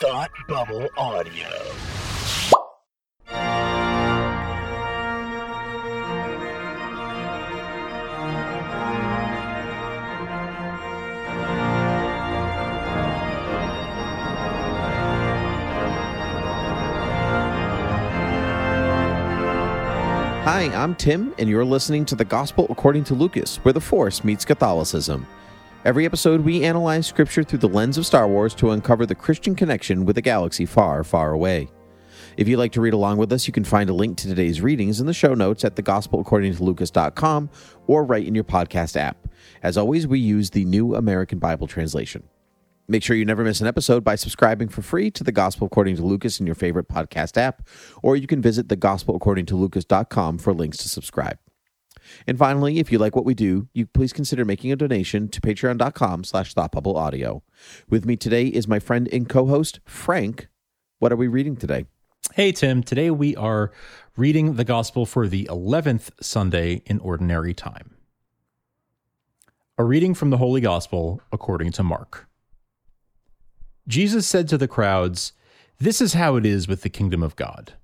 Thought Bubble Audio. Hi, I'm Tim, and you're listening to the Gospel According to Lucas, where the Force meets Catholicism. Every episode, we analyze Scripture through the lens of Star Wars to uncover the Christian connection with a galaxy far, far away. If you'd like to read along with us, you can find a link to today's readings in the show notes at thegospelaccordingtolucas.com or right in your podcast app. As always, we use the New American Bible Translation. Make sure you never miss an episode by subscribing for free to the Gospel According to Lucas in your favorite podcast app, or you can visit thegospelaccordingtolucas.com for links to subscribe. And finally, if you like what we do, you please consider making a donation to patreon.com slash thoughtbubbleaudio. With me today is my friend and co-host, Frank. What are we reading today? Hey, Tim. Today we are reading the Gospel for the 11th Sunday in Ordinary Time. A reading from the Holy Gospel according to Mark. Jesus said to the crowds, This is how it is with the kingdom of God.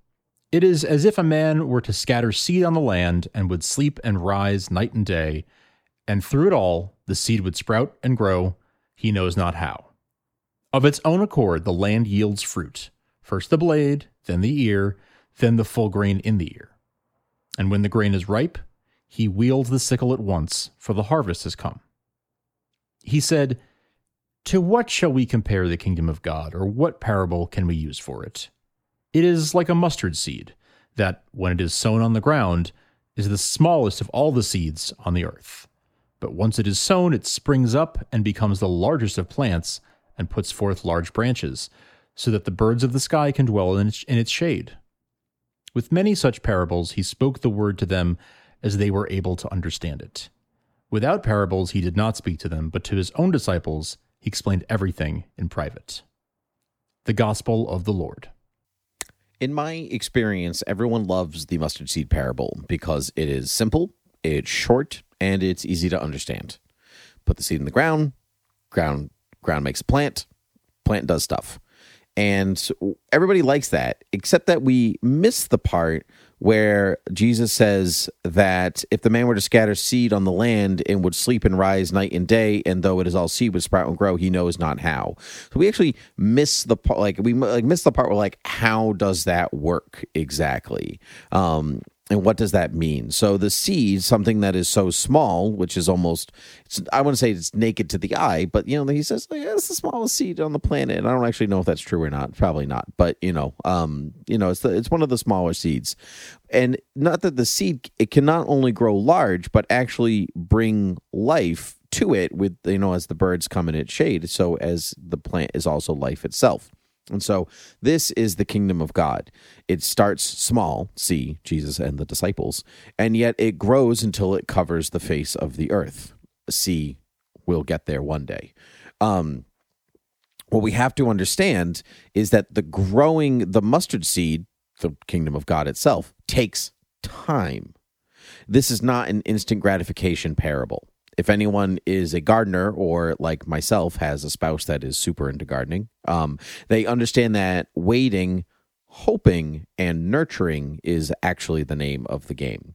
It is as if a man were to scatter seed on the land and would sleep and rise night and day, and through it all the seed would sprout and grow, he knows not how. Of its own accord, the land yields fruit first the blade, then the ear, then the full grain in the ear. And when the grain is ripe, he wields the sickle at once, for the harvest has come. He said, to what shall we compare the kingdom of God, or what parable can we use for it? It is like a mustard seed, that, when it is sown on the ground, is the smallest of all the seeds on the earth. But once it is sown, it springs up and becomes the largest of plants and puts forth large branches, so that the birds of the sky can dwell in its, shade. With many such parables, he spoke the word to them as they were able to understand it. Without parables, he did not speak to them, but to his own disciples he explained everything in private. The Gospel of the Lord. In my experience, everyone loves the mustard seed parable because it is simple, it's short, and it's easy to understand. Put the seed in the ground, ground ground makes a plant, plant does stuff. And everybody likes that, except that we miss the part where Jesus says that if the man were to scatter seed on the land and would sleep and rise night and day, and though it is all seed would sprout and grow, he knows not how. So we actually miss the part, like we like miss the part where like how does that work exactly? Um, and what does that mean? So the seed, something that is so small, which is almost, I want to say it's naked to the eye, but you know, he says, oh, yeah, it's the smallest seed on the planet. And I don't actually know if that's true or not. Probably not. But you know, um, you know, it's the, it's one of the smaller seeds, and not that the seed it can not only grow large, but actually bring life to it with you know as the birds come in its shade. So as the plant is also life itself. And so this is the kingdom of God. It starts small, see Jesus and the disciples, and yet it grows until it covers the face of the earth. See, we'll get there one day. Um, what we have to understand is that the growing the mustard seed, the kingdom of God itself, takes time. This is not an instant gratification parable if anyone is a gardener or like myself has a spouse that is super into gardening, um, they understand that waiting, hoping, and nurturing is actually the name of the game.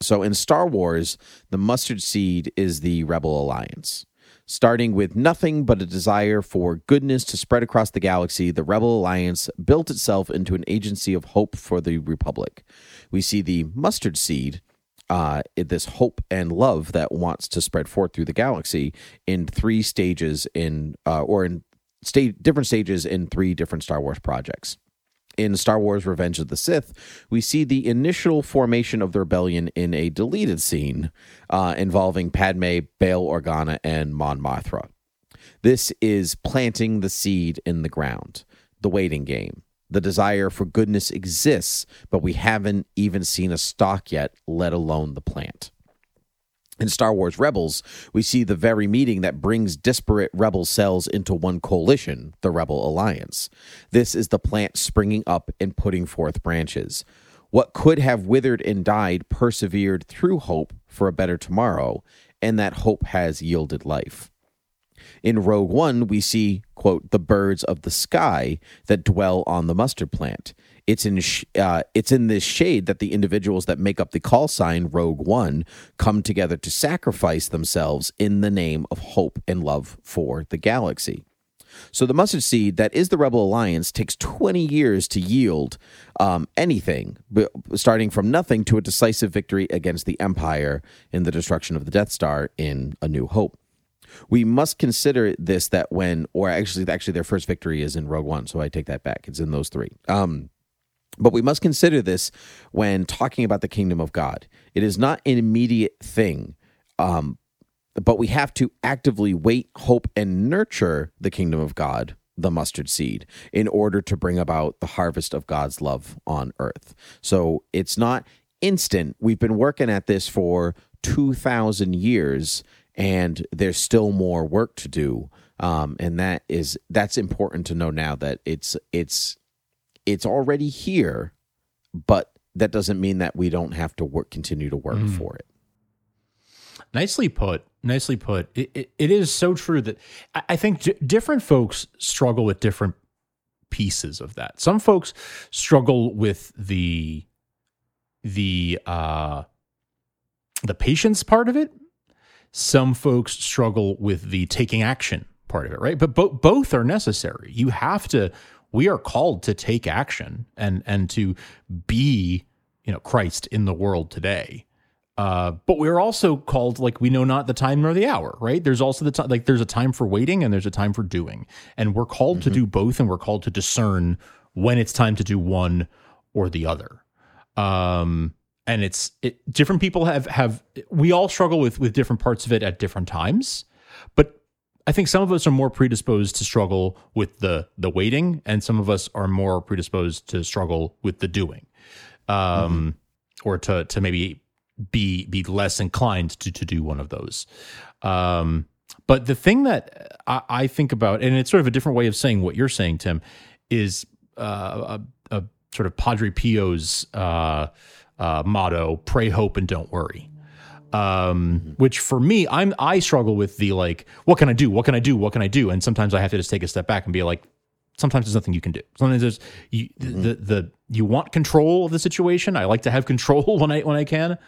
So in Star Wars, the mustard seed is the Rebel Alliance. Starting with nothing but a desire for goodness to spread across the galaxy, the Rebel Alliance built itself into an agency of hope for the Republic. We see the mustard seed uh, this hope and love that wants to spread forth through the galaxy in three stages in uh, or in state different stages in three different Star Wars projects. In Star Wars Revenge of the Sith, we see the initial formation of the rebellion in a deleted scene uh, involving Padme, Bail Organa, and Mon Mothma. This is planting the seed in the ground, the waiting game. The desire for goodness exists, but we haven't even seen a stock yet, let alone the plant. In Star Wars Rebels, we see the very meeting that brings disparate rebel cells into one coalition, the Rebel Alliance. This is the plant springing up and putting forth branches. What could have withered and died persevered through hope for a better tomorrow, and that hope has yielded life. In Rogue One, we see, quote, the birds of the sky that dwell on the mustard plant. It's in sh- uh, it's in this shade that the individuals that make up the call sign Rogue One come together to sacrifice themselves in the name of hope and love for the galaxy. So the mustard seed that is the Rebel Alliance takes 20 years to yield um, anything, starting from nothing to a decisive victory against the Empire in the destruction of the Death Star in A New Hope. We must consider this that when, or actually, actually, their first victory is in Rogue One, so I take that back. It's in those three. Um, but we must consider this when talking about the kingdom of God. It is not an immediate thing, um, but we have to actively wait, hope, and nurture the kingdom of God, the mustard seed, in order to bring about the harvest of God's love on earth. So it's not instant. We've been working at this for 2,000 years, and there's still more work to do. Um, and that is that's important to know now that it's it's it's already here, but that doesn't mean that we don't have to work continue to work mm. for it. Nicely put. Nicely put. It, it, it is so true that I, I think d- different folks struggle with different pieces of that. Some folks struggle with the the uh the patience part of it. Some folks struggle with the taking action part of it, right? But bo- both are necessary. You have to we are called to take action and and to be, you know, Christ in the world today. Uh, but we're also called like we know not the time nor the hour, right? There's also the time like there's a time for waiting and there's a time for doing, and we're called mm-hmm. to do both, and we're called to discern when it's time to do one or the other. Um, and it's it, different people have have we all struggle with with different parts of it at different times, but I think some of us are more predisposed to struggle with the the waiting, and some of us are more predisposed to struggle with the doing, um, mm-hmm. or to to maybe be be less inclined to to do one of those. Um, but the thing that I, I, think about, and it's sort of a different way of saying what you're saying, Tim, is uh, a, a, sort of Padre Pio's uh, uh, motto: "Pray, hope, and don't worry." Um, which for me, I'm I struggle with the like, what can I do? What can I do? What can I do? And sometimes I have to just take a step back and be like, sometimes there's nothing you can do. Sometimes there's you, mm-hmm. the the you want control of the situation. I like to have control when I when I can,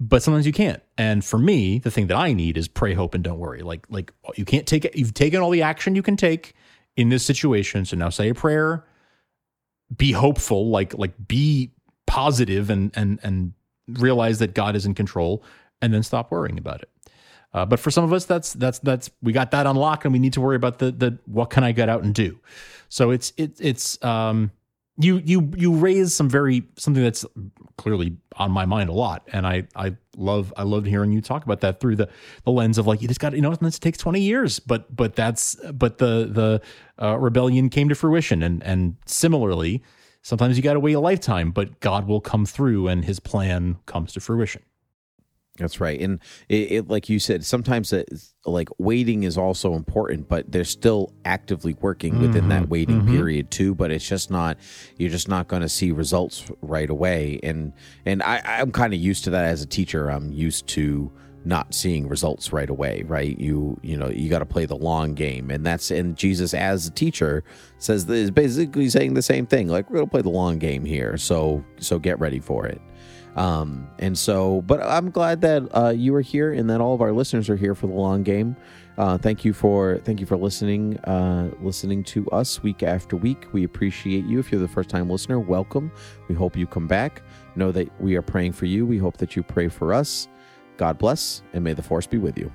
but sometimes you can't. And for me, the thing that I need is pray, hope, and don't worry. Like like you can't take it. You've taken all the action you can take in this situation. So now say a prayer. Be hopeful. Like like be positive and and and realize that God is in control, and then stop worrying about it. Uh, but for some of us, that's that's that's we got that unlocked, and we need to worry about the the what can I get out and do. So it's it, it's um you you you raise some very something that's clearly on my mind a lot. And i i love i loved hearing you talk about that through the the lens of like you just got you know this takes 20 years but but that's but the the uh, rebellion came to fruition. And and similarly sometimes you got to wait a lifetime but god will come through and his plan comes to fruition that's right, and it, it, like you said, sometimes it, like waiting is also important, but they're still actively working within mm-hmm, that waiting mm-hmm. period too. But it's just not you're just not going to see results right away, and and I, I'm kind of used to that as a teacher. I'm used to not seeing results right away, right? You you know you got to play the long game, and that's and Jesus as a teacher says is basically saying the same thing. Like we're gonna play the long game here, so so get ready for it. Um, and so, but I'm glad that uh, you are here and that all of our listeners are here for the long game. Uh, thank you for thank you for listening uh, listening to us week after week. We appreciate you. If you're the first time listener, welcome. We hope you come back. Know that we are praying for you. We hope that you pray for us. God bless, and may the force be with you.